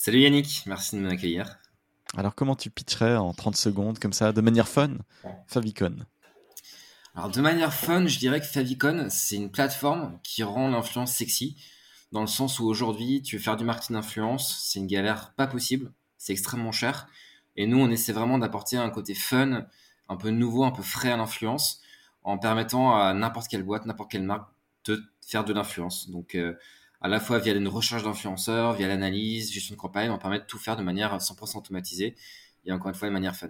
Salut Yannick, merci de m'accueillir. Alors comment tu pitcherais en 30 secondes comme ça, de manière fun, Favicon? Alors de manière fun, je dirais que Favicon, c'est une plateforme qui rend l'influence sexy, dans le sens où aujourd'hui, tu veux faire du marketing d'influence, c'est une galère pas possible, c'est extrêmement cher. Et nous, on essaie vraiment d'apporter un côté fun, un peu nouveau, un peu frais à l'influence, en permettant à n'importe quelle boîte, n'importe quelle marque de faire de l'influence. Donc euh, à la fois via une recherche d'influenceurs, via l'analyse, gestion de campagne, on permet de tout faire de manière 100% automatisée et encore une fois de manière fun.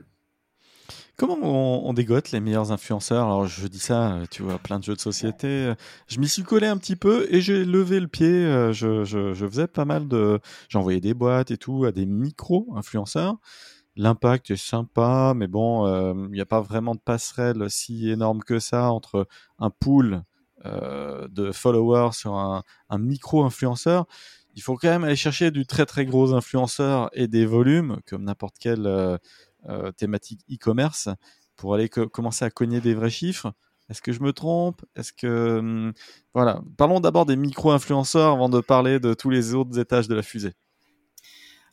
Comment on, dégote les meilleurs influenceurs? Alors je dis ça, tu vois, plein de jeux de société. Je m'y suis collé un petit peu et j'ai levé le pied. Je, je, faisais pas mal de... J'envoyais des boîtes et tout à des micro-influenceurs. L'impact est sympa, mais bon, il n'y a pas vraiment de passerelle si énorme que ça entre un pool euh, de followers sur un, micro-influenceur, il faut quand même aller chercher du très très gros influenceur et des volumes, comme n'importe quelle euh, euh, thématique e-commerce, pour aller commencer à cogner des vrais chiffres. Est-ce que je me trompe? Est-ce que hum, voilà Parlons d'abord des micro-influenceurs avant de parler de tous les autres étages de la fusée.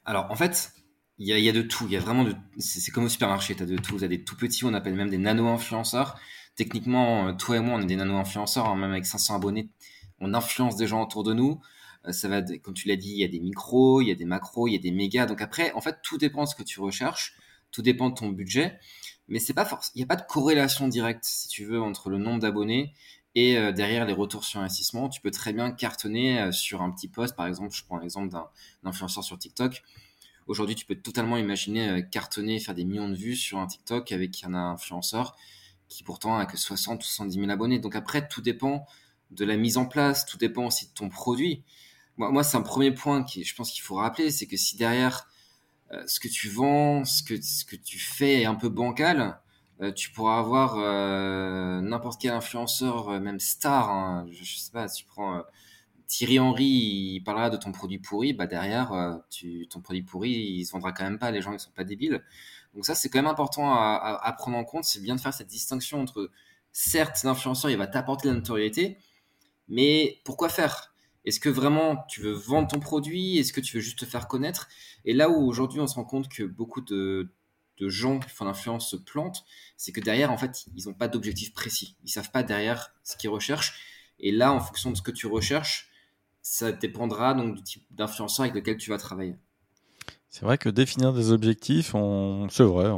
Alors en fait, il y a, de tout. Il y a vraiment. C'est comme au supermarché, tu as de tout. Tu as des tout petits, on appelle même des nano-influenceurs techniquement, euh, toi et moi, on est des nano-influenceurs, hein, même avec 500 abonnés, on influence des gens autour de nous. Euh, ça va, comme tu l'as dit, il y a des micros, il y a des macros, il y a des mégas. Donc après, en fait, tout dépend de ce que tu recherches, tout dépend de ton budget, mais c'est pas force. Il n'y a pas de corrélation directe, si tu veux, entre le nombre d'abonnés et euh, derrière les retours sur investissement. Tu peux très bien cartonner sur un petit post. Par exemple, je prends l'exemple d'un influenceur sur TikTok. Aujourd'hui, tu peux totalement imaginer cartonner, faire des millions de vues sur un TikTok avec un influenceur qui pourtant a que 60 ou 110 000 abonnés. Donc après, tout dépend de la mise en place, tout dépend aussi de ton produit. Moi, moi c'est un premier point qui, je pense qu'il faut rappeler, c'est que si derrière euh, ce que tu vends, ce que, ce que tu fais est un peu bancal, euh, tu pourras avoir euh, n'importe quel influenceur, même star. Hein, je, je, sais pas, tu prends Thierry Henry, il parlera de ton produit pourri, bah derrière, tu, ton produit pourri, il se vendra quand même pas. Les gens, ils sont pas débiles. Donc ça, c'est quand même important à, prendre en compte. C'est bien de faire cette distinction entre, certes, l'influenceur, il va t'apporter la notoriété, mais pourquoi faire? Est-ce que vraiment tu veux vendre ton produit? Est-ce que tu veux juste te faire connaître? Et là où aujourd'hui on se rend compte que beaucoup de, gens qui font l'influence se plantent, c'est que derrière, en fait, ils n'ont pas d'objectif précis. Ils savent pas derrière ce qu'ils recherchent. Et là, en fonction de ce que tu recherches, ça dépendra donc du type d'influenceur avec lequel tu vas travailler. C'est vrai que définir des objectifs, on... c'est vrai,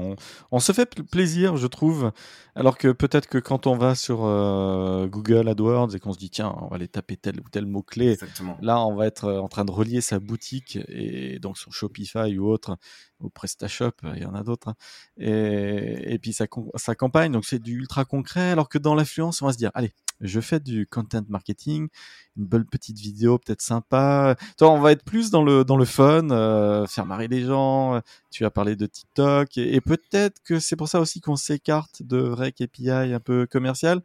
on... se fait plaisir, je trouve. Alors que peut-être que quand on va sur euh, Google AdWords et qu'on se dit tiens, on va aller taper tel ou tel mot clé, là on va être euh, en train de relier sa boutique et donc son Shopify ou autre au PrestaShop, il y en a d'autres, hein. et... et puis sa, sa campagne, donc c'est du ultra concret. Alors que dans l'affluence, on va se dire allez, je fais du content marketing, une belle petite vidéo peut-être sympa. Toi, on va être plus dans le dans le fun, euh, faire marrer les gens. Tu as parlé de TikTok et, peut-être que c'est pour ça aussi qu'on s'écarte de vrais KPI un peu commercial.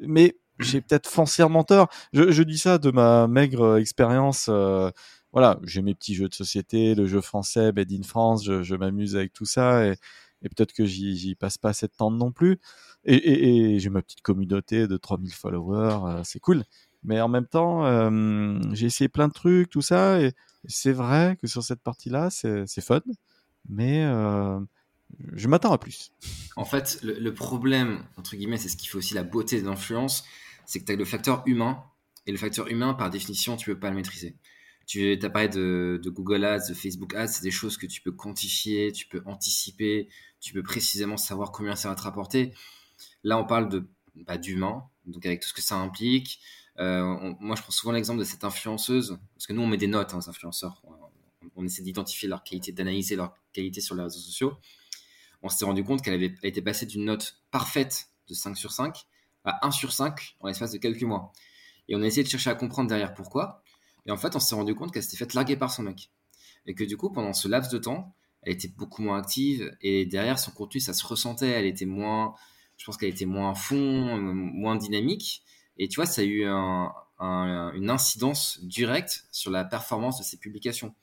Mais j'ai peut-être foncièrement tort. Je, je, dis ça de ma maigre expérience. Euh, voilà, j'ai mes petits jeux de société, le jeu français, Made in France, je, je m'amuse avec tout ça et, et peut-être que j'y passe pas assez de temps non plus. Et, j'ai ma petite communauté de 3000 followers, euh, c'est cool. Mais en même temps, euh, j'ai essayé plein de trucs, tout ça, et c'est vrai que sur cette partie-là, c'est fun, mais euh, je m'attends à plus. En fait, le, problème, entre guillemets, c'est ce qui fait aussi la beauté de l'influence, c'est que tu as le facteur humain, et le facteur humain, par définition, tu peux pas le maîtriser. Tu as parlé de, Google Ads, de Facebook Ads, c'est des choses que tu peux quantifier, tu peux anticiper, tu peux précisément savoir combien ça va te rapporter. Là, on parle de bah, d'humain, donc avec tout ce que ça implique. Euh, moi, je prends souvent l'exemple de cette influenceuse, parce que nous, on met des notes hein, aux influenceurs. On, essaie d'identifier leur qualité, d'analyser leur qualité sur les réseaux sociaux. On s'est rendu compte qu'elle avait été passée d'une note parfaite de 5 sur 5 à 1 sur 5 en l'espace de quelques mois. Et on a essayé de chercher à comprendre derrière pourquoi. Et en fait, on s'est rendu compte qu'elle s'était faite larguer par son mec. Et que du coup, pendant ce laps de temps, elle était beaucoup moins active et derrière son contenu, ça se ressentait. Elle était moins, je pense qu'elle était moins fond, moins dynamique. Et tu vois, ça a eu une incidence directe sur la performance de ses publications.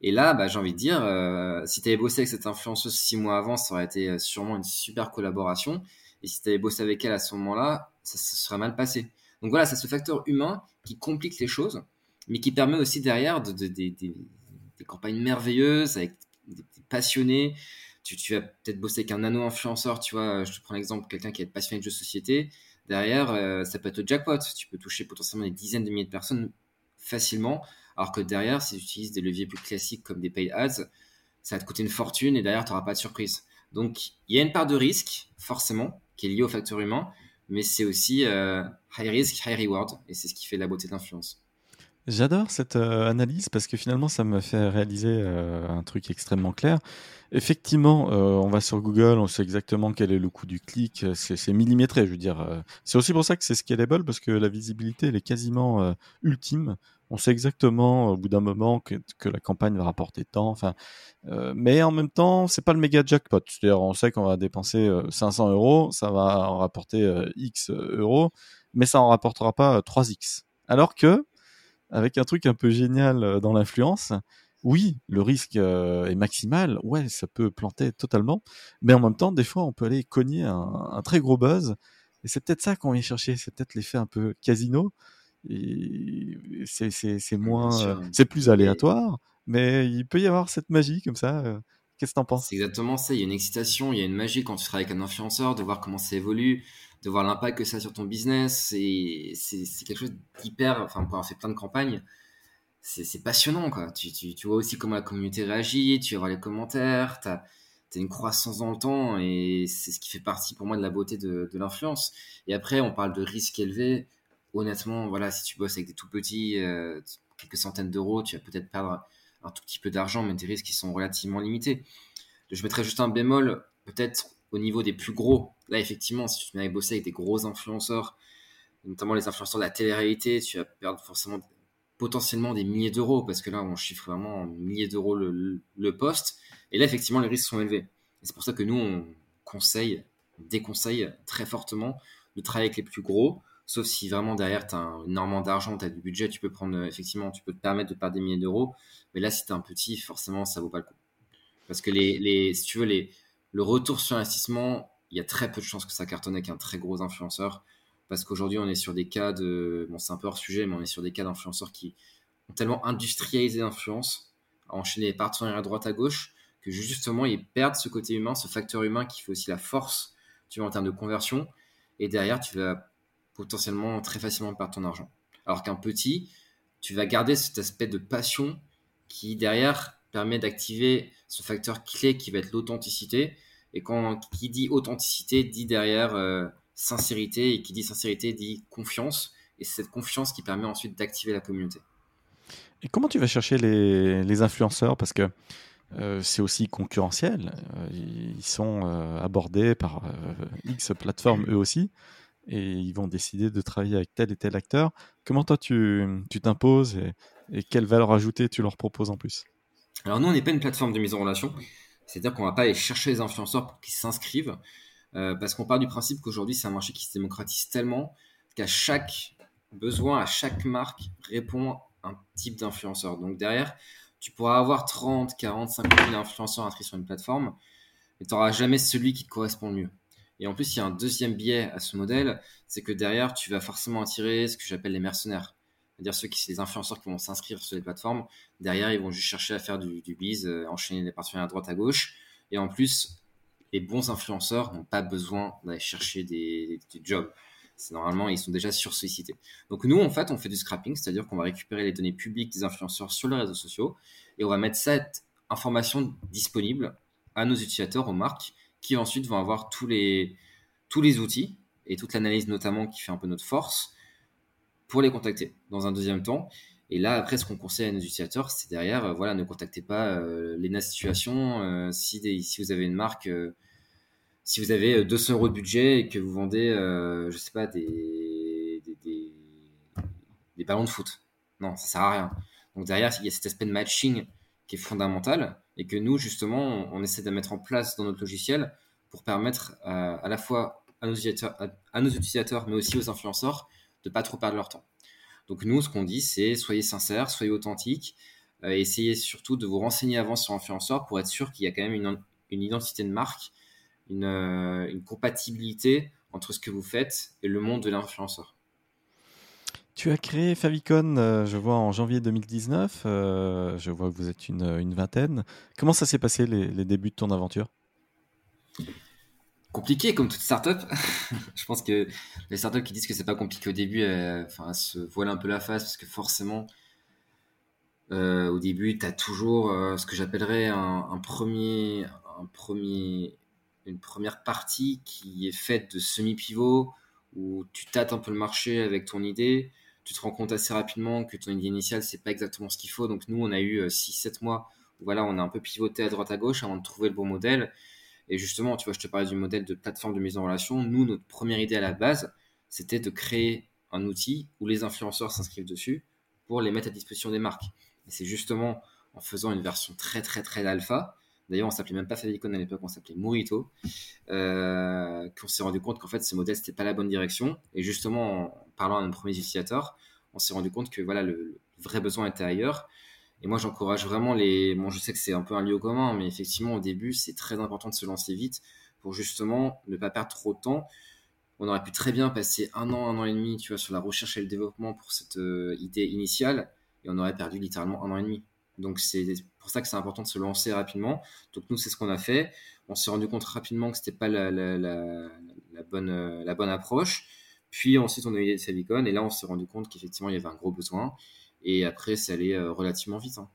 Et là, bah, j'ai envie de dire, euh, si tu avais bossé avec cette influenceuse six mois avant, ça aurait été euh, sûrement une super collaboration. Et si tu avais bossé avec elle à ce moment-là, ça se serait mal passé. Donc voilà, c'est ce facteur humain qui complique les choses, mais qui permet aussi derrière de, des campagnes merveilleuses avec des, passionnés. Tu, vas peut-être bosser avec un nano-influenceur, tu vois, je te prends l'exemple, quelqu'un qui est passionné de jeux de société. Derrière, euh, ça peut être le jackpot. Tu peux toucher potentiellement des dizaines de milliers de personnes facilement alors que derrière, si tu utilises des leviers plus classiques comme des paid ads, ça va te coûter une fortune et derrière, tu n'auras pas de surprise. Donc, il y a une part de risque, forcément, qui est liée au facteur humain, mais c'est aussi euh, high risk, high reward, et c'est ce qui fait la beauté d'influence. J'adore cette euh, analyse parce que finalement, ça me fait réaliser euh, un truc extrêmement clair. Effectivement, on va sur Google, on sait exactement quel est le coût du clic, c'est millimétré, je veux dire. c'est aussi pour ça que c'est scalable parce que la visibilité, elle est quasiment ultime on sait exactement au bout d'un moment que, la campagne va rapporter tant. Enfin, euh, mais en même temps, c'est pas le méga jackpot. C'est-à-dire, on sait qu'on va dépenser 500 euh, euros, ça va en rapporter euh, X euros, mais ça en rapportera pas 3X. Alors que, avec un truc un peu génial dans l'influence, oui, le risque est maximal, ouais, ça peut planter totalement, mais en même temps, des fois, on peut aller cogner un, un très gros buzz, et c'est peut-être ça qu'on vient chercher, c'est peut-être l'effet un peu casino, c'est moins, euh, c'est plus aléatoire, mais il peut y avoir cette magie comme ça. Euh, qu'est-ce que t'en penses? C'est exactement ça. Il y a une excitation, il y a une magie quand tu travailles avec un influenceur, de voir comment ça évolue, de voir l'impact que ça a sur ton business. C'est quelque chose d'hyper. Enfin, on a fait plein de campagnes. C'est passionnant, quoi. Tu, tu, vois aussi comment la communauté réagit, tu vas les commentaires, tu as, une croissance dans le temps et c'est ce qui fait partie pour moi de la beauté de, de l'influence. Et après, on parle de risque élevé honnêtement, voilà, si tu bosses avec des tout petits, euh, quelques centaines d'euros, tu vas peut-être perdre un tout petit peu d'argent, mais tes risques qui sont relativement limités. Je mettrais juste un bémol, peut-être au niveau des plus gros. Là, effectivement, si tu te mets à bosser avec des gros influenceurs, notamment les influenceurs de la télé-réalité, tu vas perdre forcément potentiellement des milliers d'euros, parce que là, on chiffre vraiment en milliers d'euros le, le, poste. Et là, effectivement, les risques sont élevés. Et c'est pour ça que nous, on conseille, déconseille très fortement de travailler avec les plus gros, Sauf si vraiment derrière, tu as énormément d'argent, tu as du budget, tu peux prendre, euh, effectivement, tu peux te permettre de perdre des milliers d'euros. Mais là, si tu es un petit, forcément, ça vaut pas le coup. Parce que les, les, si tu veux, les, le retour sur investissement, il y a très peu de chances que ça cartonne avec un très gros influenceur. Parce qu'aujourd'hui, on est sur des cas de. Bon, c'est un peu hors sujet, mais on est sur des cas d'influenceurs qui ont tellement industrialisé l'influence, à enchaîner les partenaires à droite à gauche, que justement, ils perdent ce côté humain, ce facteur humain qui fait aussi la force, tu vois, en termes de conversion. Et derrière, tu vas potentiellement très facilement perdre ton argent. Alors qu'un petit, tu vas garder cet aspect de passion qui derrière permet d'activer ce facteur clé qui va être l'authenticité. Et quand qui dit authenticité dit derrière euh, sincérité et qui dit sincérité dit confiance. Et c'est cette confiance qui permet ensuite d'activer la communauté. Et comment tu vas chercher les, influenceurs? Parce que euh, c'est aussi concurrentiel. Euh, ils sont abordés par X plateformes eux aussi et ils vont décider de travailler avec tel et tel acteur. Comment toi tu t'imposes et, et, quelle valeur ajoutée tu leur proposes en plus? Alors nous on n'est pas une plateforme de mise en relation, c'est-à-dire qu'on va pas aller chercher les influenceurs pour qu'ils s'inscrivent, euh, parce qu'on part du principe qu'aujourd'hui c'est un marché qui se démocratise tellement qu'à chaque besoin, à chaque marque répond un type d'influenceur. Donc derrière, tu pourras avoir 30, 40, 50 000 influenceurs inscrits sur une plateforme, mais tu n'auras jamais celui qui te correspond le mieux. Et en plus, il y a un deuxième biais à ce modèle, c'est que derrière, tu vas forcément attirer ce que j'appelle les mercenaires. C'est-à-dire ceux qui, les influenceurs qui vont s'inscrire sur les plateformes. Derrière, ils vont juste chercher à faire du, du euh, enchaîner les partenaires à droite à gauche. Et en plus, les bons influenceurs n'ont pas besoin d'aller chercher des, des, jobs. C'est normalement, ils sont déjà sursollicités. Donc nous, en fait, on fait du scrapping, c'est-à-dire qu'on va récupérer les données publiques des influenceurs sur les réseaux sociaux et on va mettre cette information disponible à nos utilisateurs, aux marques, qui ensuite vont avoir tous les, tous les outils et toute l'analyse notamment qui fait un peu notre force pour les contacter dans un deuxième temps. Et là, après, ce qu'on conseille à nos utilisateurs, c'est derrière, euh, voilà, ne contactez pas euh, l'ENA Situation. Euh, si, si vous avez une marque, si vous avez 200 euros de budget et que vous vendez, je sais pas, des, des, des, ballons de foot. Non, ça sert à rien. Donc derrière, il y a cet aspect de matching qui est fondamentale et que nous, justement, on, essaie de mettre en place dans notre logiciel pour permettre à, la fois à nos, utilisateurs, mais aussi aux influenceurs de pas trop perdre leur temps. Donc nous, ce qu'on dit, c'est soyez sincères, soyez authentiques, euh, essayez surtout de vous renseigner avant sur l'influenceur pour être sûr qu'il y a quand même une, identité de marque, une, euh, une compatibilité entre ce que vous faites et le monde de l'influenceur. Tu as créé Favicon, euh, je vois, en janvier 2019. Euh, je vois que vous êtes une, vingtaine. Comment ça s'est passé les, débuts de ton aventure? Compliqué comme toute startup. je pense que les startups qui disent que c'est pas compliqué au début, elles, enfin, se voilent un peu la face parce que forcément, euh, au début, tu as toujours ce que j'appellerais un, premier, un premier, une première partie qui est faite de semi-pivot où tu tâtes un peu le marché avec ton idée tu te rends compte assez rapidement que ton idée initiale, c'est pas exactement ce qu'il faut. Donc nous, on a eu 6-7 euh, mois où voilà, on a un peu pivoté à droite à gauche avant de trouver le bon modèle. Et justement, tu vois, je te parlais du modèle de plateforme de mise en relation. Nous, notre première idée à la base, c'était de créer un outil où les influenceurs s'inscrivent dessus pour les mettre à disposition des marques. Et c'est justement en faisant une version très très très alpha, d'ailleurs on s'appelait même pas Favicon à l'époque, on s'appelait Morito, euh, qu'on s'est rendu compte qu'en fait ce modèle c'était pas la bonne direction. Et justement en parlant à nos premiers utilisateurs, on s'est rendu compte que voilà, le, vrai besoin était ailleurs. Et moi, j'encourage vraiment les. Bon, je sais que c'est un peu un lieu commun, mais effectivement, au début, c'est très important de se lancer vite pour justement ne pas perdre trop de temps. On aurait pu très bien passer un an, un an et demi, tu vois, sur la recherche et le développement pour cette euh, idée initiale, et on aurait perdu littéralement un an et demi. Donc c'est pour ça que c'est important de se lancer rapidement. Donc nous, c'est ce qu'on a fait. On s'est rendu compte rapidement que c'était pas la, bonne, euh, la bonne approche. Puis ensuite, on a eu Savicon et là, on s'est rendu compte qu'effectivement, il y avait un gros besoin. Et après, ça allait euh, relativement vite. Hein.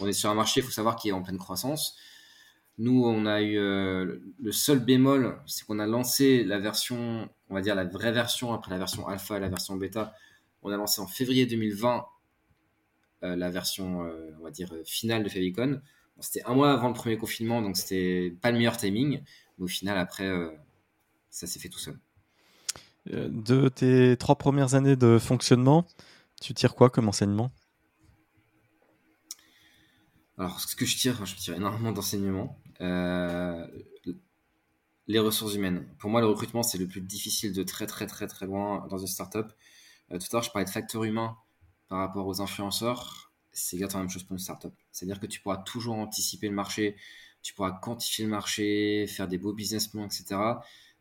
On est sur un marché, il faut savoir, qui est en pleine croissance. Nous, on a eu euh, le seul bémol, c'est qu'on a lancé la version, on va dire la vraie version, après la version alpha et la version bêta. On a lancé en février 2020 euh, la version, on va dire, finale de Favicon. c'était un mois avant le premier confinement, donc c'était pas le meilleur timing. Mais au final, après, ça s'est fait tout seul. De tes trois premières années de fonctionnement, tu tires quoi comme enseignement? Alors, ce que je tire, je tire énormément d'enseignements. Euh, les ressources humaines. Pour moi, le recrutement, c'est le plus difficile de très, très, très, très loin dans une startup. Euh, tout à l'heure, je parlais de facteur humain par rapport aux influenceurs. C'est exactement la même chose pour une startup. C'est-à-dire que tu pourras toujours anticiper le marché, tu pourras quantifier le marché, faire des beaux business plans, etc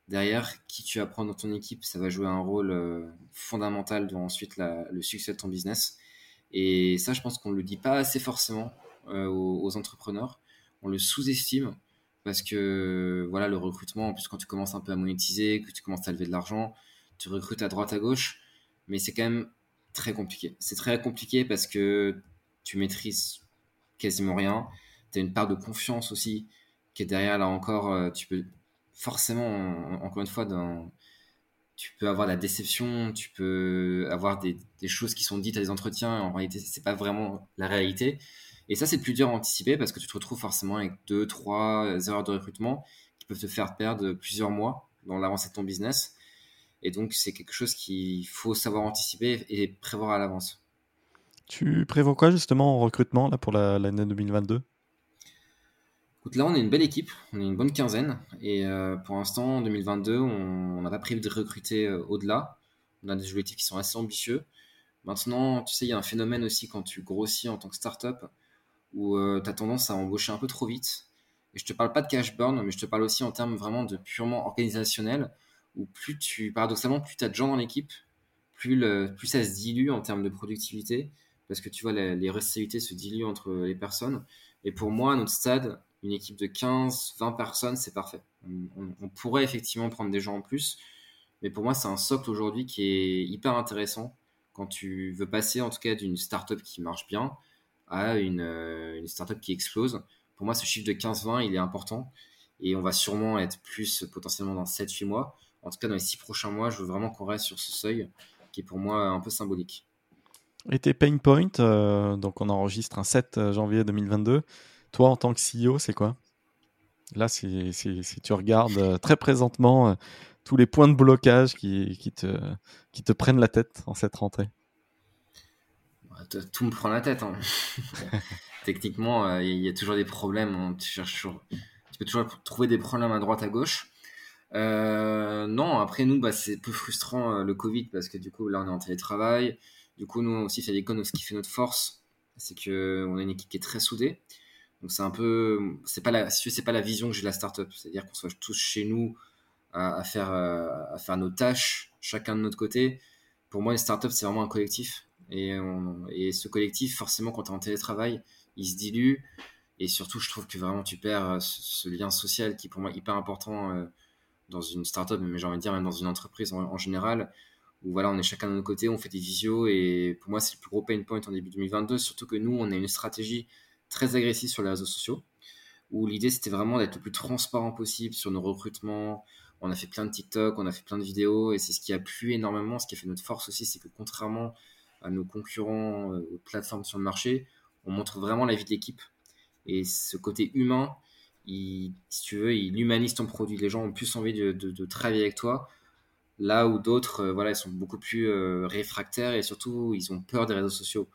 derrière, qui tu apprends dans ton équipe, ça va jouer un rôle euh, fondamental dans ensuite le succès de ton business. Et ça, je pense qu'on ne le dit pas assez forcément euh, aux, entrepreneurs. On le sous-estime parce que voilà, le recrutement, en plus, quand tu commences un peu à monétiser, que tu commences à lever de l'argent, tu recrutes à droite, à gauche, mais c'est quand même très compliqué. C'est très compliqué parce que tu maîtrises quasiment rien. Tu as une part de confiance aussi qui est derrière, là encore, euh, tu peux forcément, encore une fois, dans, tu peux avoir la déception, tu peux avoir des, choses qui sont dites à des entretiens, en réalité, c'est pas vraiment la réalité. Et ça, c'est plus dur à anticiper parce que tu te retrouves forcément avec deux, trois erreurs de recrutement qui peuvent te faire perdre plusieurs mois dans l'avancée de ton business. Et donc, c'est quelque chose qu'il faut savoir anticiper et prévoir à l'avance. Tu prévois quoi justement en recrutement là, pour l'année 2022 là, on est une belle équipe, on est une bonne quinzaine. Et euh, pour l'instant, en 2022, on n'a pas prévu de recruter euh, au-delà. On a des objectifs qui sont assez ambitieux. Maintenant, tu sais, il y a un phénomène aussi quand tu grossis en tant que startup où euh, tu as tendance à embaucher un peu trop vite. Et je te parle pas de cash burn, mais je te parle aussi en termes vraiment de purement organisationnel, où plus tu, paradoxalement, plus tu as de gens dans l'équipe, plus, le, plus ça se dilue en termes de productivité, parce que tu vois, les, les se diluent entre les personnes. Et pour moi, à notre stade, une équipe de 15, 20 personnes, c'est parfait. On, pourrait effectivement prendre des gens en plus, mais pour moi, c'est un socle aujourd'hui qui est hyper intéressant quand tu veux passer en tout cas d'une startup qui marche bien à une, euh, une startup qui explose. Pour moi, ce chiffre de 15-20, il est important et on va sûrement être plus potentiellement dans 7-8 mois. En tout cas, dans les 6 prochains mois, je veux vraiment qu'on reste sur ce seuil qui est pour moi un peu symbolique. Et tes pain points, euh, donc on enregistre un 7 janvier 2022. Toi, en tant que CEO, c'est quoi? Là, si, tu regardes euh, très présentement euh, tous les points de blocage qui, te, prennent la tête en cette rentrée. Tout me prend la tête. Hein. techniquement, il y a toujours des problèmes. Tu, cherches tu peux toujours trouver des problèmes à droite, à gauche. non, après nous, bah, c'est peu frustrant le Covid parce que du coup, là, on est en télétravail. Du coup, nous aussi, fait ce qui fait notre force, c'est qu'on a une équipe qui est très soudée. Donc c'est un peu, c'est pas la, c'est pas la vision que j'ai de la startup, c'est-à-dire qu'on soit tous chez nous à, faire, à faire nos tâches, chacun de notre côté. Pour moi, une startup c'est vraiment un collectif, et, et ce collectif, forcément, quand tu es en télétravail, il se dilue, et surtout, je trouve que vraiment tu perds euh, ce, lien social qui est pour moi hyper important euh, dans une startup, mais j'ai envie de dire même dans une entreprise en, général, où voilà, on est chacun de notre côté, on fait des visios, et pour moi, c'est le plus gros pain point en début 2022, surtout que nous, on a une stratégie très agressif sur les réseaux sociaux, où l'idée c'était vraiment d'être le plus transparent possible sur nos recrutements. On a fait plein de TikTok, on a fait plein de vidéos, et c'est ce qui a plu énormément. Ce qui a fait notre force aussi, c'est que contrairement à nos concurrents euh, aux plateformes sur le marché, on montre vraiment la vie de l'équipe. Et ce côté humain, si tu veux, il humanise ton produit. Les gens ont plus envie de, travailler avec toi. Là où d'autres, euh, voilà, ils sont beaucoup plus euh, réfractaires et surtout, ils ont peur des réseaux sociaux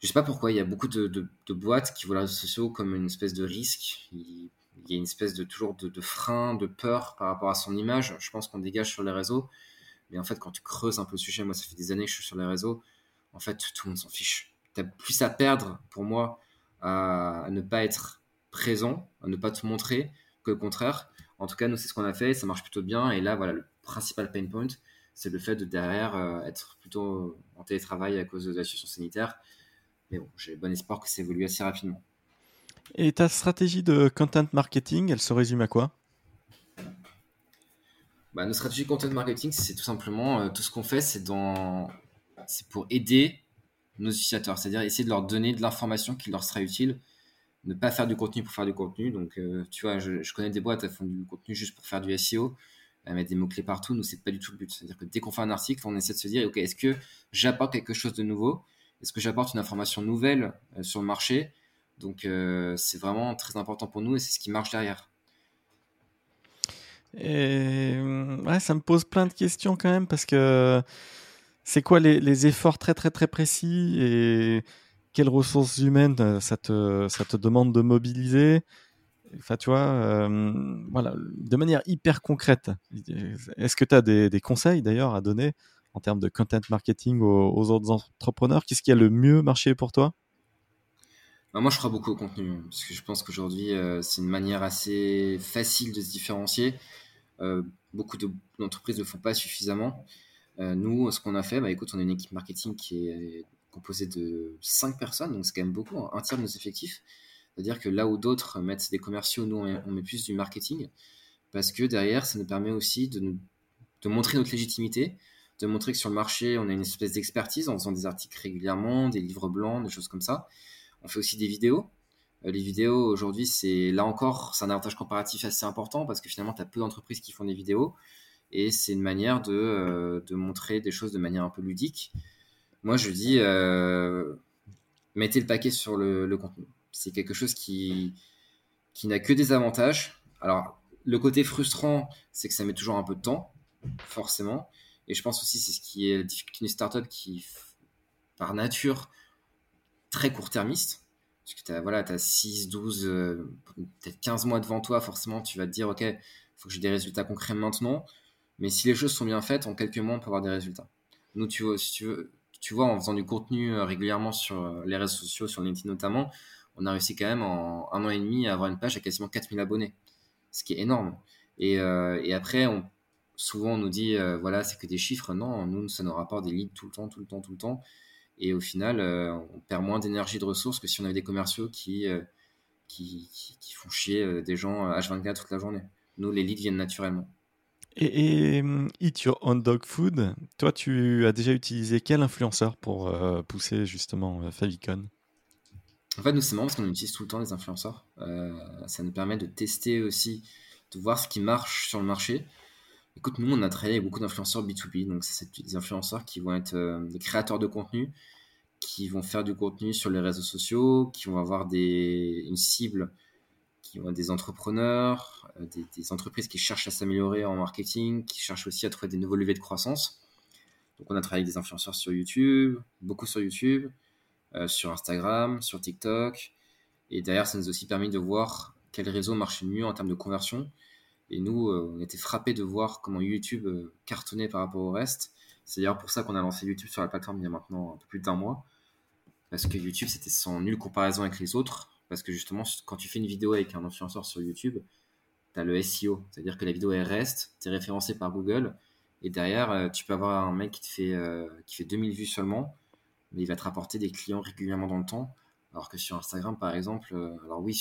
je sais pas pourquoi, il y a beaucoup de, de, boîtes qui voient les réseaux sociaux comme une espèce de risque. Il, y a une espèce de toujours de, frein, de peur par rapport à son image. Je pense qu'on dégage sur les réseaux. Mais en fait, quand tu creuses un peu le sujet, moi, ça fait des années que je suis sur les réseaux. En fait, tout le monde s'en fiche. Tu as plus à perdre, pour moi, à, ne pas être présent, à ne pas te montrer, que le contraire. En tout cas, nous, c'est ce qu'on a fait. Ça marche plutôt bien. Et là, voilà, le principal pain point, c'est le fait de derrière euh, être plutôt en télétravail à cause de la situation sanitaire mais bon, j'ai bon espoir que ça évolue assez rapidement. Et ta stratégie de content marketing, elle se résume à quoi? Bah, Notre stratégie de content marketing, c'est tout simplement euh, tout ce qu'on fait, c'est dans... pour aider nos utilisateurs, c'est-à-dire essayer de leur donner de l'information qui leur sera utile, ne pas faire du contenu pour faire du contenu. Donc, euh, tu vois, je, connais des boîtes qui font du contenu juste pour faire du SEO, à mettre des mots-clés partout. Nous, c'est pas du tout le but. C'est-à-dire que dès qu'on fait un article, on essaie de se dire, OK, est-ce que j'apporte quelque chose de nouveau? Est-ce que j'apporte une information nouvelle euh, sur le marché? Donc, euh, c'est vraiment très important pour nous et c'est ce qui marche derrière. Et ouais, ça me pose plein de questions quand même parce que c'est quoi les, efforts très très très précis et quelles ressources humaines euh, ça te, ça te demande de mobiliser? Enfin, tu vois, voilà, de manière hyper concrète. Est-ce que tu as des, des conseils d'ailleurs à donner en termes de content marketing aux, autres entrepreneurs? Qu'est-ce qui a le mieux marché pour toi? Bah, Moi, je crois beaucoup au contenu, hein, parce que je pense qu'aujourd'hui, euh, c'est une manière assez facile de se différencier. Euh, beaucoup d'entreprises ne le font pas suffisamment. Euh, nous, ce qu'on a fait, bah, écoute, on a une équipe marketing qui est composée de 5 personnes, donc c'est quand même beaucoup, hein, un tiers de nos effectifs. C'est-à-dire que là où d'autres mettent des commerciaux, nous, on met plus du marketing, parce que derrière, ça nous permet aussi de, de montrer notre légitimité, de montrer que sur le marché, on a une espèce d'expertise en faisant des articles régulièrement, des livres blancs, des choses comme ça. On fait aussi des vidéos. Euh, les vidéos, aujourd'hui, c'est là encore, c'est un avantage comparatif assez important parce que finalement, tu as peu d'entreprises qui font des vidéos et c'est une manière de, euh, de, montrer des choses de manière un peu ludique. Moi, je dis, euh, mettez le paquet sur le, le contenu. C'est quelque chose qui, qui n'a que des avantages. Alors, le côté frustrant, c'est que ça met toujours un peu de temps, forcément. Et je pense aussi c'est ce qui est la difficulté d'une startup qui, par nature, très court-termiste. Parce que tu as, voilà, as 6, 12, peut-être 15 mois devant toi, forcément, tu vas te dire, OK, il faut que j'ai des résultats concrets maintenant. Mais si les choses sont bien faites, en quelques mois, on peut avoir des résultats. Nous, tu vois, en faisant du contenu euh, régulièrement sur euh, les réseaux sociaux, sur LinkedIn notamment, on a réussi quand même en un an et demi à avoir une page à quasiment 4000 abonnés. Ce qui est énorme. Et, euh, et après, on souvent on nous dit euh, voilà c'est que des chiffres. Non nous ça nous rapporte des leads tout le temps tout le temps tout le temps. Et au final euh, on perd moins d'énergie de ressources que si on avait des commerciaux qui euh, qui, qui, font chier des gens H24 toute la journée. Nous les leads viennent naturellement. Et, Eat Your Own Dog Food, toi tu as déjà utilisé quel influenceur pour pousser justement Favicon? En fait nous c'est marrant parce qu'on utilise tout le temps des influenceurs. ça nous permet de tester aussi, de voir ce qui marche sur le marché. Écoute, nous, on a travaillé avec beaucoup d'influenceurs B2B, donc c'est des influenceurs qui vont être euh, des créateurs de contenu, qui vont faire du contenu sur les réseaux sociaux, qui vont avoir une cible, qui vont être des entrepreneurs, euh, des, entreprises qui cherchent à s'améliorer en marketing, qui cherchent aussi à trouver des nouveaux levées de croissance. Donc, on a travaillé avec des influenceurs sur YouTube, beaucoup sur YouTube. sur Instagram, sur TikTok. Et derrière, ça nous a aussi permis de voir quel réseau marchait mieux en termes de conversion. Et nous, on était frappés de voir comment YouTube cartonnait par rapport au reste. C'est d'ailleurs pour ça qu'on a lancé YouTube sur la plateforme il y a maintenant un peu plus d'un mois. Parce que YouTube, c'était sans nulle comparaison avec les autres. Parce que justement, quand tu fais une vidéo avec un influenceur sur YouTube, tu as le SEO. C'est-à-dire que la vidéo, elle reste, tu es référencé par Google. Et derrière, euh, tu peux avoir un mec qui te fait, euh, qui fait 2000 vues seulement, mais il va te rapporter des clients régulièrement dans le temps. Alors que sur Instagram, par exemple, euh, alors oui,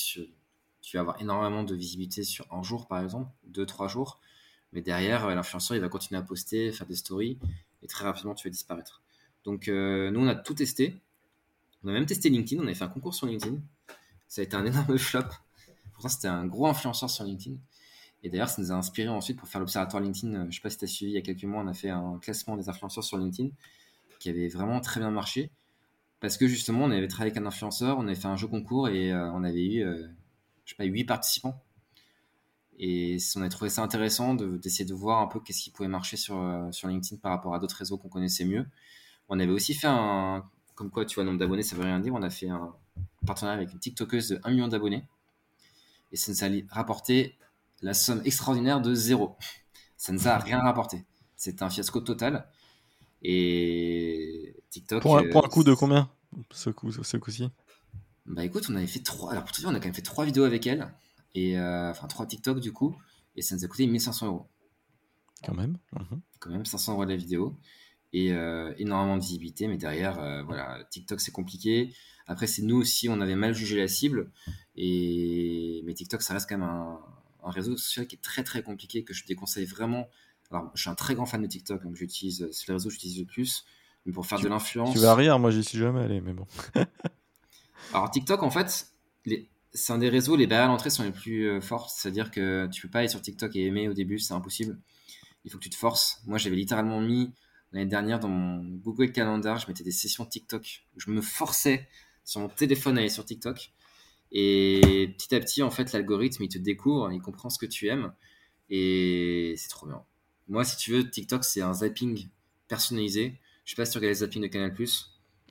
tu vas avoir énormément de visibilité sur un jour, par exemple, deux, trois jours. Mais derrière, l'influenceur, il va continuer à poster, faire des stories, et très rapidement, tu vas disparaître. Donc, nous, on a tout testé. On a même testé LinkedIn, on avait fait un concours sur LinkedIn. Ça a été un énorme flop. Pourtant, c'était un gros influenceur sur LinkedIn. Et d'ailleurs, ça nous a inspiré ensuite pour faire l'observatoire LinkedIn. Euh, je ne sais pas si tu as suivi il y a quelques mois, on a fait un classement des influenceurs sur LinkedIn qui avait vraiment très bien marché. Parce que justement, on avait travaillé avec un influenceur, on avait fait un jeu concours et euh, on avait eu, euh, je sais pas, 8 participants. Et on a trouvé ça intéressant d'essayer de, voir un peu qu'est-ce qui pouvait marcher sur, sur LinkedIn par rapport à d'autres réseaux qu'on connaissait mieux. On avait aussi fait un, comme quoi, tu vois, nombre d'abonnés, ça veut rien dire. On a fait un partenariat avec une TikTokeuse de 1 million d'abonnés. Et ça nous a rapporté la somme extraordinaire de zéro. Ça ne nous a rien rapporté. C'est un fiasco total. Et TikTok. Pour un, pour un coût de combien? Ce coup-ci? Bah écoute, on avait fait trois. Alors pour te dire, on a quand même fait trois vidéos avec elle. Et euh, enfin, trois TikTok du coup. Et ça nous a coûté 1500 euros. Quand même. Mhm. Quand même, 500 euros de la vidéo et euh, énormément de visibilité. Mais derrière, euh, voilà, TikTok c'est compliqué. Après, c'est nous aussi, on avait mal jugé la cible. Et mais TikTok, ça reste quand même un, réseau social qui est très très compliqué que je déconseille vraiment. Alors, je suis un très grand fan de TikTok, donc j'utilise, c'est le réseau que j'utilise le plus. Mais pour faire de l'influence. Tu vas rire, moi j'y suis jamais allé, mais bon. Alors, TikTok, en fait, c'est un des réseaux, les barrières d'entrée sont les plus euh, fortes. C'est-à-dire que tu peux pas aller sur TikTok et aimer au début, c'est impossible. Il faut que tu te forces. Moi, j'avais littéralement mis L'année dernière, dans mon Google Calendar, je mettais des sessions TikTok. Je me forçais sur mon téléphone à aller sur TikTok. Et petit à petit, en fait, l'algorithme, il te découvre, il comprend ce que tu aimes. Et c'est trop bien. Moi, si tu veux, TikTok, c'est un zapping personnalisé. Je sais pas si tu regardes les zappings de Canal+.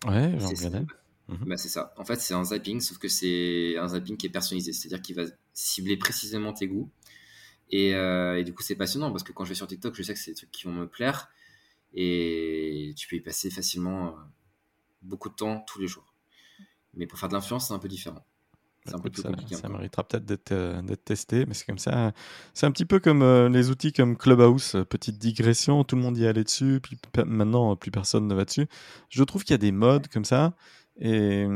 Ouais, j'en regardais. Mhm. Bah, c'est ça. En fait, c'est un zapping, sauf que c'est un zapping qui est personnalisé. C'est-à-dire qu'il va cibler précisément tes goûts. Et, euh, et du coup, c'est passionnant parce que quand je vais sur TikTok, je sais que c'est des trucs qui vont me plaire et tu peux y passer facilement euh, beaucoup de temps tous les jours. Mais pour faire de l'influence, c'est un peu différent. C'est un peu ça, compliqué. Ça méritera peut-être euh, d'être testé, mais c'est comme ça. C'est un petit peu comme euh, les outils comme Clubhouse, petite digression, tout le monde y allait dessus, puis maintenant plus personne ne va dessus. Je trouve qu'il y a des modes comme ça et,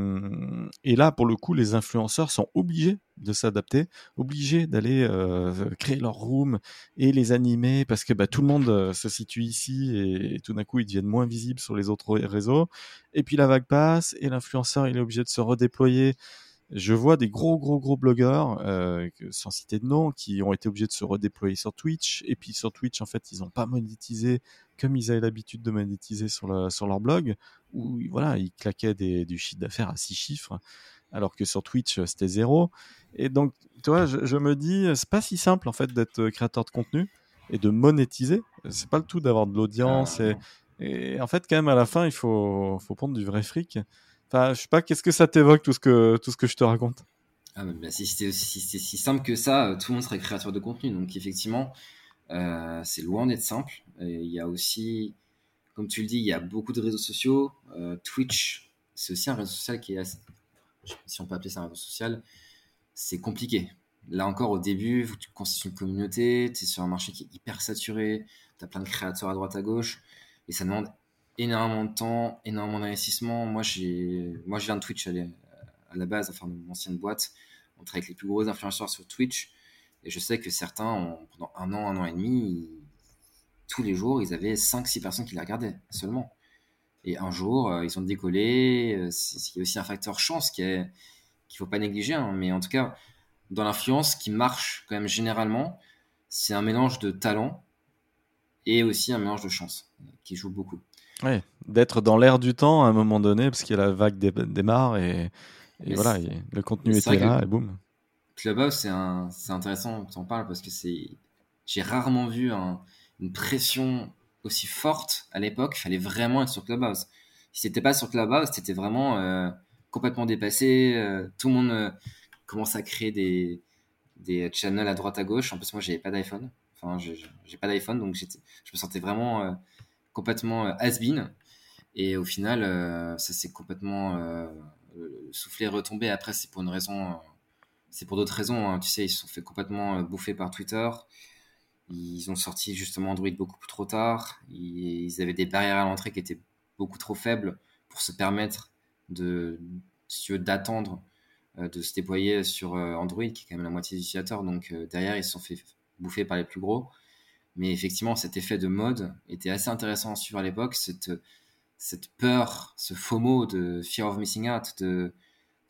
et, là, pour le coup, les influenceurs sont obligés de s'adapter, obligés d'aller euh, créer leur room et les animer parce que bah, tout le monde euh, se situe ici et, tout d'un coup, ils deviennent moins visibles sur les autres réseaux. Et puis la vague passe et l'influenceur, il est obligé de se redéployer je vois des gros gros gros blogueurs, euh, sans citer de nom, qui ont été obligés de se redéployer sur Twitch. Et puis sur Twitch, en fait, ils n'ont pas monétisé comme ils avaient l'habitude de monétiser sur, sur leur blog, où voilà, ils claquaient des, du chiffre d'affaires à six chiffres, alors que sur Twitch, c'était zéro. Et donc, tu vois, je, me dis, c'est pas si simple en fait d'être créateur de contenu et de monétiser. C'est pas le tout d'avoir de l'audience. Ah, et, et, en fait, quand même, à la fin, il faut, faut prendre du vrai fric. Je sais pas, qu'est-ce que ça t'évoque tout ce que tout ce que je te raconte? Ah, bah, si c'était si, si, simple que ça, euh, tout le monde serait créateur de contenu. Donc effectivement, euh, c'est loin d'être simple. Il y a aussi, comme tu le dis, il y a beaucoup de réseaux sociaux. Euh, Twitch, c'est aussi un réseau social qui est assez, si on peut appeler ça un réseau social, c'est compliqué. Là encore, au début, tu constitues une communauté, tu es sur un marché qui est hyper saturé, tu as plein de créateurs à droite à gauche, et ça demande énormément de temps, énormément d'investissement. Moi, moi, je viens de Twitch à la base, enfin, de mon ancienne boîte. On travaille avec les plus gros influenceurs sur Twitch. Et je sais que certains, pendant un an, un an et demi, tous les jours, ils avaient 5-6 personnes qui les regardaient seulement. Et un jour, euh, ils ont décollé. Euh, il y a aussi un facteur chance qui est, qu'il faut pas négliger. Hein. Mais en tout cas, dans l'influence, qui marche quand même généralement, c'est un mélange de talent et aussi un mélange de chance qui joue beaucoup. Ouais, d'être dans l'air du temps à un moment donné, parce que la vague démarre et, voilà, le contenu était là et boum. Clubhouse, c'est intéressant que tu en parles parce que c'est j'ai rarement vu une pression aussi forte à l'époque. Il fallait vraiment être sur Clubhouse. Si c'était pas sur Clubhouse, c'était vraiment complètement dépassé. tout le monde commence à créer des, des channels à droite à gauche. En plus, moi, j'avais pas d'iPhone. Enfin, j'ai pas d'iPhone, donc je me sentais vraiment complètement has-been. Et au final, ça s'est complètement soufflé retombé. Après, c'est pour une raison c'est pour d'autres raisons. Hein. Tu sais, ils se sont fait complètement euh, bouffer par Twitter. Ils ont sorti justement Android beaucoup trop tard. Ils avaient des barrières à l'entrée qui étaient beaucoup trop faibles pour se permettre de, d'attendre euh, de se déployer sur euh, Android, qui est quand même la moitié des utilisateurs. Donc derrière, ils se sont fait bouffer par les plus gros. Mais effectivement, cet effet de mode était assez intéressant à suivre à l'époque. Cette, peur, ce FOMO de Fear of Missing Out, de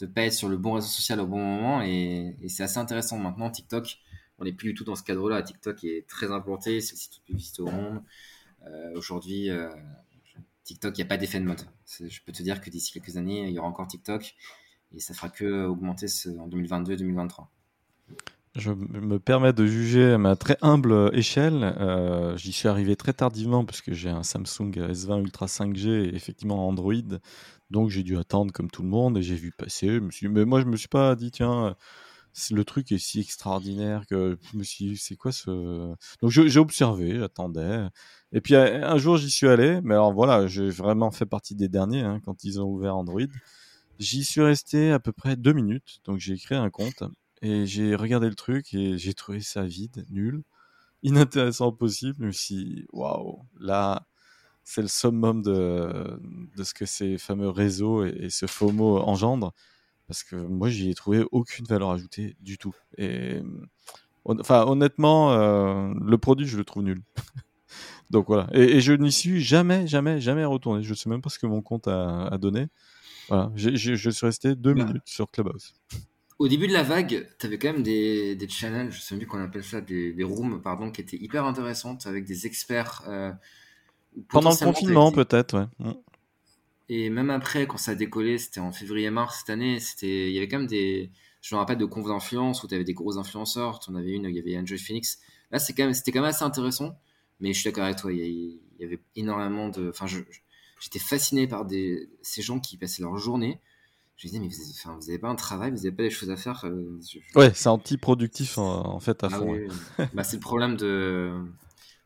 de pas être sur le bon réseau social au bon moment. Et, c'est assez intéressant. Maintenant TikTok on n'est plus du tout dans ce cadre-là. TikTok est très implanté c'est le site le plus visité au monde. Euh, aujourd'hui euh, TikTok il n'y a pas d'effet de mode. Je peux te dire que d'ici quelques années il y aura encore TikTok et ça fera que augmenter en 2022 2023 je me permets de juger à ma très humble échelle. Euh, j'y suis arrivé très tardivement parce que j'ai un Samsung S20 Ultra 5G et effectivement Android. Donc j'ai dû attendre comme tout le monde et j'ai vu passer. Mais moi je me suis pas dit tiens, le truc est si extraordinaire que je me suis c'est quoi ce. Donc j'ai observé, j'attendais. Et puis un jour j'y suis allé. Mais alors voilà, j'ai vraiment fait partie des derniers hein, quand ils ont ouvert Android. J'y suis resté à peu près deux minutes. Donc j'ai créé un compte et j'ai regardé le truc et j'ai trouvé ça vide, nul, inintéressant possible. Suis dit waouh, là c'est le summum de, de ce que ces fameux réseaux et, ce FOMO engendrent. Parce que moi, j'y ai trouvé aucune valeur ajoutée du tout. Et enfin, honnêtement, euh, le produit, je le trouve nul. Donc voilà. Et, je n'y suis jamais, jamais, jamais retourné. Je sais même pas ce que mon compte a, donné. Voilà. je suis resté deux bah. minutes sur Clubhouse. Au début de la vague, tu avais quand même des, des channels, je sais même qu'on appelle ça, des, des rooms, pardon, qui étaient hyper intéressantes avec des experts. Euh, pendant le confinement, peut-être, ouais. Mm. Et même après, quand ça a décollé, c'était en février-mars cette année, c'était, il y avait quand même des, je me rappelle de conf d'influence où tu avais des gros influenceurs. Tu en avais une, il y avait Enjoy Phoenix. Là, c'est quand même, c'était quand même assez intéressant. Mais je suis d'accord avec toi, il y, avait énormément de, enfin, j'étais fasciné par des, ces gens qui passaient leur journée. Je me disais, mais vous n'avez pas un travail, vous n'avez pas des choses à faire. Euh, ouais, c'est anti-productif en, fait à ah fond. bah, c'est le problème de,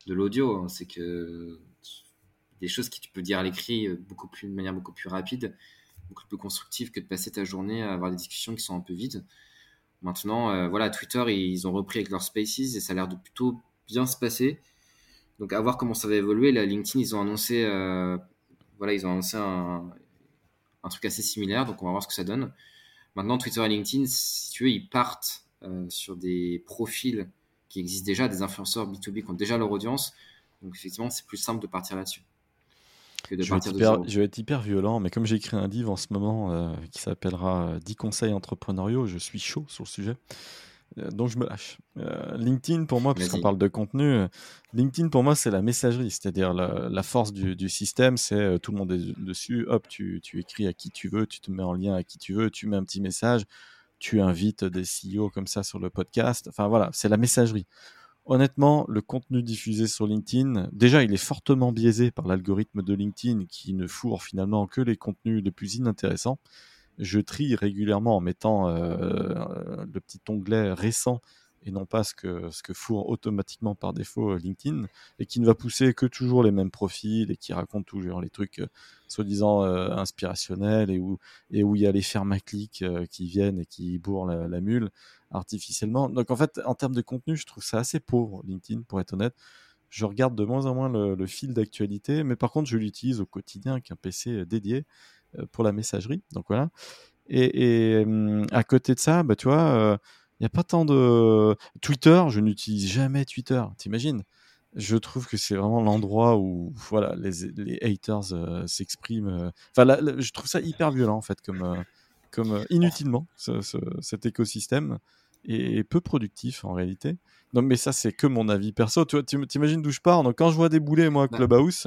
de l'audio, hein, c'est que des choses que tu peux dire à l'écrit euh, beaucoup plus, de manière beaucoup plus rapide, beaucoup plus constructive que de passer ta journée à avoir des discussions qui sont un peu vides. Maintenant, euh, voilà, Twitter, ils ont repris avec leurs Spaces et ça a l'air de plutôt bien se passer. Donc, à voir comment ça va évoluer. Là, LinkedIn, ils ont annoncé, euh, voilà, ils ont annoncé un, un, truc assez similaire. Donc, on va voir ce que ça donne. Maintenant, Twitter et LinkedIn, si tu veux, ils partent sur des profils qui existent déjà, des influenceurs B2B qui ont déjà leur audience. Donc, effectivement, c'est plus simple de partir là-dessus je vais, être hyper violent, mais comme j'ai écrit un livre en ce moment euh, qui s'appellera 10 euh, conseils entrepreneuriaux, je suis chaud sur le sujet. Euh, donc je me lâche. LinkedIn pour moi, puisqu'on parle de contenu, LinkedIn pour moi c'est la messagerie, c'est-à-dire la, force du, système, c'est tout le monde est dessus, hop, tu, tu, écris à qui tu veux, tu te mets en lien à qui tu veux, tu mets un petit message, tu invites des CEO comme ça sur le podcast, enfin voilà, c'est la messagerie. Honnêtement, le contenu diffusé sur LinkedIn, déjà, il est fortement biaisé par l'algorithme de LinkedIn qui ne fourre finalement que les contenus les plus inintéressants. Je trie régulièrement en mettant euh, le petit onglet récent et non pas ce que, ce que fourre automatiquement par défaut euh, LinkedIn, et qui ne va pousser que toujours les mêmes profils et qui raconte toujours les trucs euh, soi-disant euh, inspirationnels et où, et où il y a les fermes à clics qui viennent et qui bourrent la, mule artificiellement. Donc en fait, en termes de contenu, je trouve ça assez pauvre, LinkedIn, pour être honnête. Je regarde de moins en moins le, fil d'actualité, mais par contre, je l'utilise au quotidien avec un PC dédié pour la messagerie. Donc voilà. Et, et hum, à côté de ça, bah, tu vois, il n'y a pas tant de Twitter, je n'utilise jamais Twitter, t'imagines? Je trouve que c'est vraiment l'endroit où voilà, les, les haters euh, s'expriment. Euh. Enfin, je trouve ça hyper violent en fait, comme, euh, comme inutilement cet écosystème et, peu productif en réalité. Non, mais ça, c'est que mon avis perso. Tu t'imagines d'où je pars? Donc, quand je vois des boulets, moi, Clubhouse,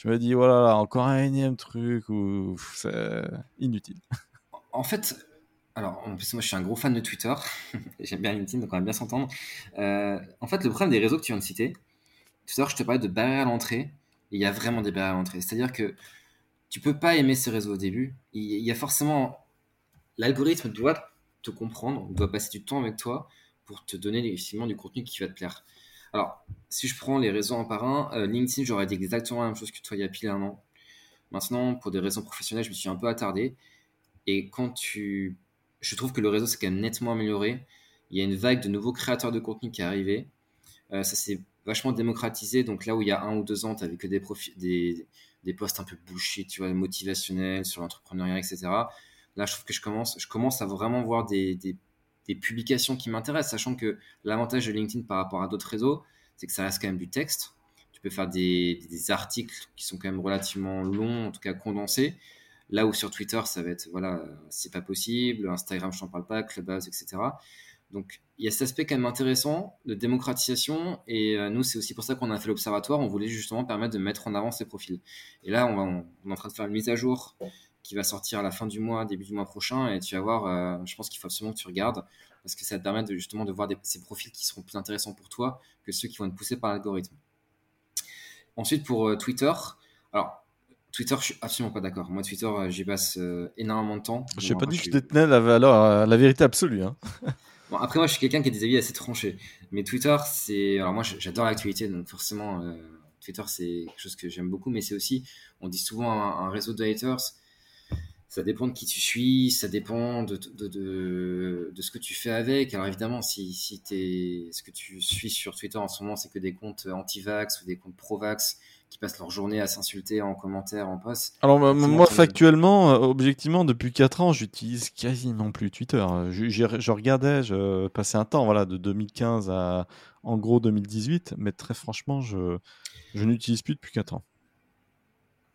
je me dis, voilà, encore un énième truc où c'est inutile. En fait, alors, en plus, moi, je suis un gros fan de Twitter. J'aime bien LinkedIn, donc on va bien s'entendre. Euh, en fait, le problème des réseaux que tu viens de citer, tout à l'heure, je te parlais de barrières à l'entrée. Il y a vraiment des barrières à l'entrée. C'est-à-dire que tu peux pas aimer ces réseaux au début. Il y a forcément l'algorithme doit te comprendre, doit passer du temps avec toi pour te donner effectivement du contenu qui va te plaire. Alors, si je prends les réseaux un par un, euh, LinkedIn, j'aurais dit exactement la même chose que toi il y a pile un an. Maintenant, pour des raisons professionnelles, je me suis un peu attardé. Et quand tu. Je trouve que le réseau s'est quand même nettement amélioré. Il y a une vague de nouveaux créateurs de contenu qui est arrivée. Euh, ça s'est vachement démocratisé. Donc là où il y a un ou deux ans, tu n'avais que des, des, des posts un peu bullshit, tu vois, motivationnels sur l'entrepreneuriat, etc. Là, je trouve que je commence, je commence à vraiment voir des, des publications qui m'intéressent, sachant que l'avantage de LinkedIn par rapport à d'autres réseaux, c'est que ça reste quand même du texte. Tu peux faire des, articles qui sont quand même relativement longs, en tout cas condensés. Là où sur Twitter, ça va être, voilà, c'est pas possible. Instagram, je t'en parle pas, Clubhouse, etc. Donc, il y a cet aspect quand même intéressant de démocratisation. Et euh, nous, c'est aussi pour ça qu'on a fait l'observatoire. On voulait justement permettre de mettre en avant ces profils. Et là, on est en train de faire une mise à jour qui va sortir à la fin du mois, début du mois prochain. Et tu vas voir, euh, je pense qu'il faut absolument que tu regardes parce que ça te permet de, justement de voir ces profils qui seront plus intéressants pour toi que ceux qui vont être poussés par l'algorithme. Ensuite, pour euh, Twitter, alors Twitter, je suis absolument pas d'accord. Moi, Twitter, j'y passe énormément de temps. Je n'ai pas dit que je détenais la, valeur, la vérité absolue. Hein. Bon, après, moi, je suis quelqu'un qui a des avis assez tranchés. Mais Twitter, c'est. Alors, moi, j'adore l'actualité, donc forcément, euh, Twitter, c'est quelque chose que j'aime beaucoup, mais c'est aussi, on dit souvent, un, réseau de haters. Ça dépend de qui tu suis, ça dépend de, de, de, de ce que tu fais avec. Alors, évidemment, si, si es, ce que tu suis sur Twitter en ce moment, c'est que des comptes anti-vax ou des comptes pro-vax, qui passent leur journée à s'insulter en commentaire, en poste. Alors moi, factuellement, euh, objectivement, depuis 4 ans, j'utilise quasiment plus Twitter. Je, je, regardais, je passais un temps, voilà, de 2015 à en gros 2018, mais très franchement, je, je n'utilise plus depuis 4 ans.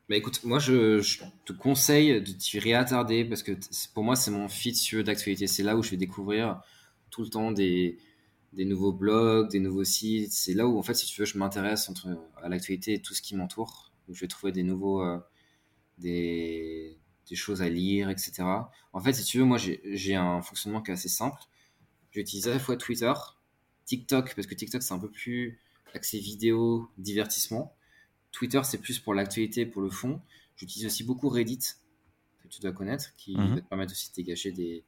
Bah écoute, moi je, te conseille de t'y réattarder parce que pour moi c'est mon feed d'actualité. C'est là où je vais découvrir tout le temps des, nouveaux blogs, des nouveaux sites. C'est là où, en fait, si tu veux, je m'intéresse à l'actualité et tout ce qui m'entoure. Je vais trouver des nouveaux, euh, des, des, choses à lire, etc. En fait, si tu veux, moi, j'ai un fonctionnement qui est assez simple. J'utilise à la fois Twitter, TikTok, parce que TikTok, c'est un peu plus axé vidéo, divertissement. Twitter, c'est plus pour l'actualité, pour le fond. J'utilise aussi beaucoup Reddit, que tu dois connaître, qui mhm. va te permettre aussi de dégager des,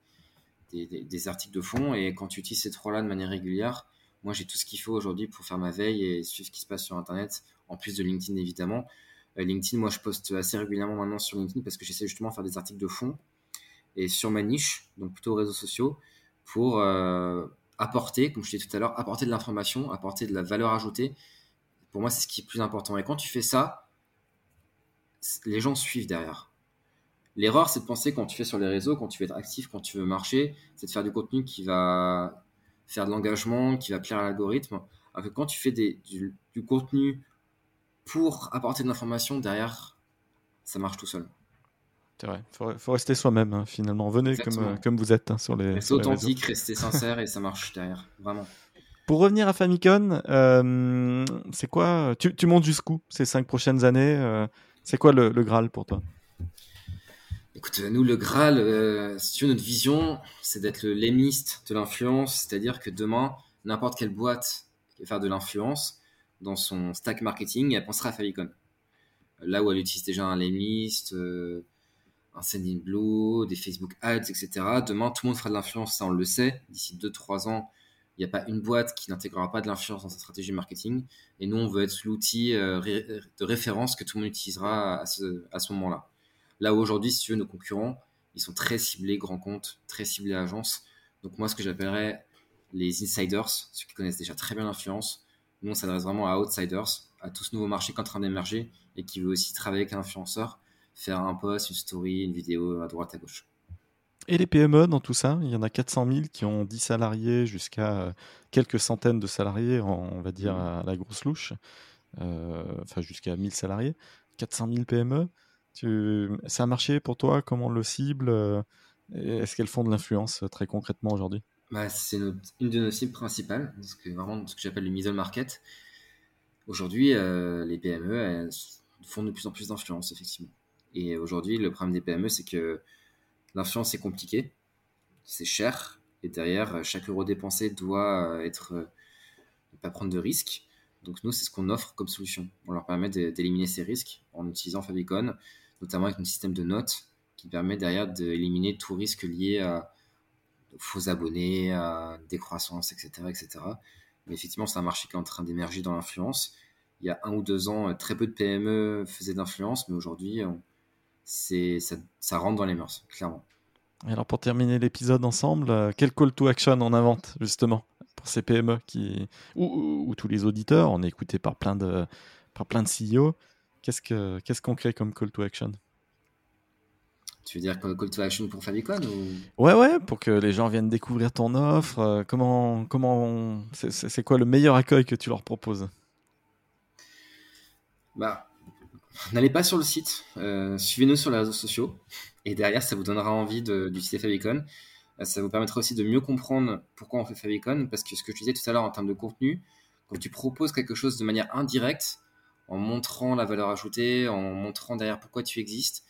des, articles de fond. Et quand tu utilises ces trois-là de manière régulière, moi j'ai tout ce qu'il faut aujourd'hui pour faire ma veille et suivre ce qui se passe sur Internet, en plus de LinkedIn évidemment. Euh, LinkedIn, moi je poste assez régulièrement maintenant sur LinkedIn parce que j'essaie justement de faire des articles de fond et sur ma niche, donc plutôt réseaux sociaux, pour euh, apporter, comme je disais tout à l'heure, apporter de l'information, apporter de la valeur ajoutée. Pour moi, c'est ce qui est plus important. Et quand tu fais ça, les gens suivent derrière. L'erreur, c'est de penser quand tu fais sur les réseaux, quand tu veux être actif, quand tu veux marcher, c'est de faire du contenu qui va faire de l'engagement, qui va plaire à l'algorithme. Alors que quand tu fais du, contenu pour apporter de l'information, derrière, ça marche tout seul. C'est vrai, il faut, rester soi-même hein, finalement. Venez comme, comme, vous êtes hein, sur les. Restez authentique, restez sincère et ça marche derrière, vraiment. Pour revenir à Famicom, euh, c'est quoi tu, montes jusqu'où ces cinq prochaines années euh, C'est quoi le Graal pour toi? Écoute, nous, le Graal, euh, si tu veux, notre vision, c'est d'être le lémiste de l'influence, c'est-à-dire que demain, n'importe quelle boîte qui va faire de l'influence dans son stack marketing, elle pensera à Favicon. Là où elle utilise déjà un lémiste, euh, un Sendinblue, des Facebook Ads, etc. Demain, tout le monde fera de l'influence, ça on le sait. D'ici 2-3 ans, il n'y a pas une boîte qui n'intégrera pas de l'influence dans sa stratégie marketing. Et nous, on veut être l'outil euh, de référence que tout le monde utilisera à ce, moment-là. Là où aujourd'hui, si tu veux, nos concurrents, ils sont très ciblés grands comptes, très ciblés agences. Donc moi, ce que j'appellerais les insiders, ceux qui connaissent déjà très bien l'influence. Nous, on s'adresse vraiment à outsiders, à tout ce nouveau marché qui est en train d'émerger et qui veut aussi travailler avec un influenceur, faire un post, une story, une vidéo à droite, à gauche. Et les PME dans tout ça Il y en a 400 000 qui ont 10 salariés jusqu'à euh, quelques centaines de salariés, on va dire à la grosse louche, euh, enfin jusqu'à 1000 salariés. 400 000 PME tu... C'est un marché pour toi Comment on le cible euh, Est-ce qu'elles font de l'influence très concrètement aujourd'hui? Bah, C'est une de nos cibles principales, ce que, vraiment ce que j'appelle le middle market. Aujourd'hui, euh, les PME font de plus en plus d'influence, effectivement. Et aujourd'hui, le problème des PME, c'est que l'influence est compliqué, c'est cher, et derrière, chaque euro dépensé doit être ne pas prendre de risques. Donc nous, c'est ce qu'on offre comme solution. On leur permet d'éliminer ces risques en utilisant Favicon notamment avec un système de notes qui permet derrière d'éliminer tout risque lié à faux abonnés, à décroissance, etc., etc. Mais effectivement, c'est un marché qui est en train d'émerger dans l'influence. Il y a un ou deux ans, très peu de PME faisaient d'influence, mais aujourd'hui, c'est ça, ça rentre dans les mœurs, clairement. alors pour terminer l'épisode ensemble, euh, quel call to action on invente justement pour ces PME qui ou, tous les auditeurs, on est écouté par plein de par plein de CEO. Qu'est-ce que qu'est-ce qu'on crée comme call to action? Tu veux dire call to action pour Favicon ou... Ouais ouais, pour que les gens viennent découvrir ton offre. Euh, comment comment c'est quoi le meilleur accueil que tu leur proposes? Bah N'allez pas sur le site, euh, suivez-nous sur les réseaux sociaux et derrière ça vous donnera envie d'utiliser Favicon. Euh, ça vous permettra aussi de mieux comprendre pourquoi on fait Favicon parce que ce que je disais tout à l'heure en termes de contenu, quand tu proposes quelque chose de manière indirecte, en montrant la valeur ajoutée, en montrant derrière pourquoi tu existes,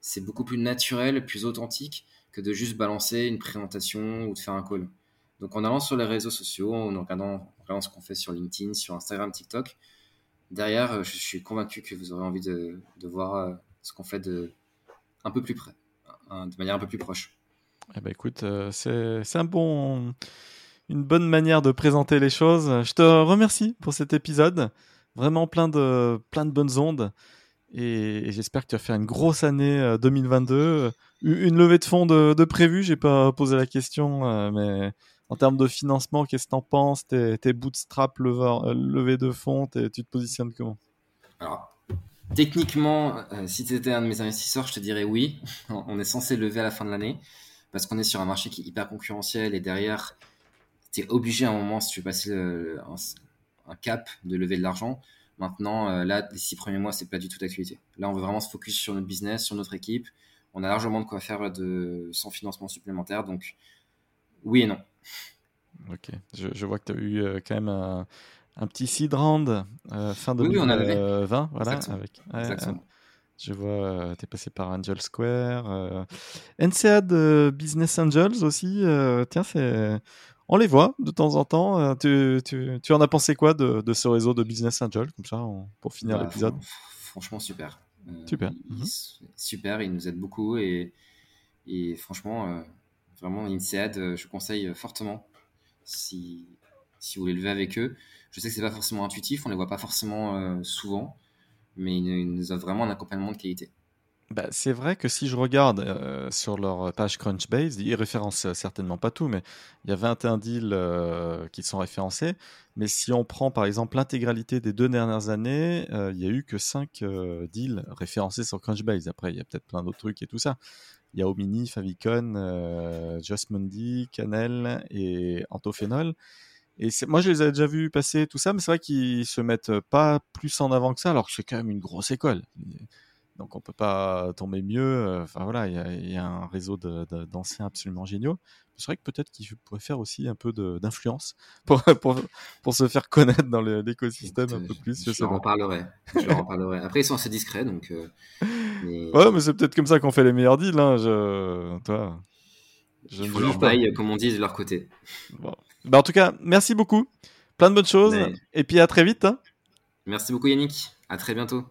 c'est beaucoup plus naturel, plus authentique que de juste balancer une présentation ou de faire un call. Donc en allant sur les réseaux sociaux, en regardant, ce qu'on fait sur LinkedIn, sur Instagram, TikTok, derrière, euh, je suis convaincu que vous aurez envie de, voir euh, ce qu'on fait de un peu plus près, de manière un peu plus proche. Eh ben écoute, euh, c'est une bonne manière de présenter les choses. Je te remercie pour cet épisode, vraiment plein de plein de bonnes ondes, et, j'espère que tu vas faire une grosse année 2022. Une levée de fonds de, de prévu, j'ai pas posé la question, mais en termes de financement, qu'est-ce que tu en penses? Tes, tes bootstrap euh, levée de fonds, tu te positionnes comment? Alors, techniquement, euh, si tu étais un de mes investisseurs, je te dirais oui. On est censé lever à la fin de l'année parce qu'on est sur un marché qui est hyper concurrentiel et derrière, tu es obligé à un moment, si tu veux passer un, cap, de lever de l'argent. Maintenant, euh, là, les six premiers mois, c'est pas du tout d'actualité. Là, on veut vraiment se focus sur notre business, sur notre équipe. On a largement de quoi faire sans financement supplémentaire. Donc, oui et non. Ok, je, vois que tu as eu euh, quand même un, petit seed round euh, fin 2020. voilà, avec, je vois, euh, tu es passé par Angel Square. NCAD Business Angels aussi. tiens, c'est. On les voit de temps en temps. Tu, tu, tu en as pensé quoi de, de, ce réseau de Business Angels, comme ça, pour finir bah, l'épisode Franchement, super. super. Mhm. Super, il nous aide beaucoup et, et franchement, Vraiment, INSEAD, euh, je conseille fortement si, si vous voulez lever avec eux. Je sais que c'est pas forcément intuitif, on les voit pas forcément euh, souvent, mais ils, nous offrent vraiment un accompagnement de qualité. Bah, c'est vrai que si je regarde euh, sur leur page Crunchbase, ils référencent certainement pas tout, mais il y a 21 deals qui sont référencés. Mais si on prend par exemple l'intégralité des deux dernières années, il y a eu que 5 deals référencés sur Crunchbase. Après, il y a peut-être plein d'autres trucs et tout ça. Il y a Omini, Favicon, euh, Just Mundi, Canel et Antophénol. Et moi, je les ai déjà vus passer tout ça, mais c'est vrai qu'ils se mettent pas plus en avant que ça, alors que c'est quand même une grosse école. Donc on peut pas tomber mieux. Enfin voilà, il y, a un réseau d'anciens absolument géniaux. C'est vrai que peut-être qu'ils pourraient faire aussi un peu d'influence pour, pour, pour, se faire connaître dans l'écosystème un peu plus. Je, je leur en parlerai. Je leur en parlerai. Après, ils sont assez discrets, donc. Euh, mais... Ouais, mais c'est peut-être comme ça qu'on fait les meilleurs deals. Hein. Je, toi, je ne leur paille, comme on dit, de leur côté. Bon. Bah, en tout cas, merci beaucoup. Plein de bonnes choses. Et puis à très vite. Hein. Merci beaucoup, Yannick. À très bientôt.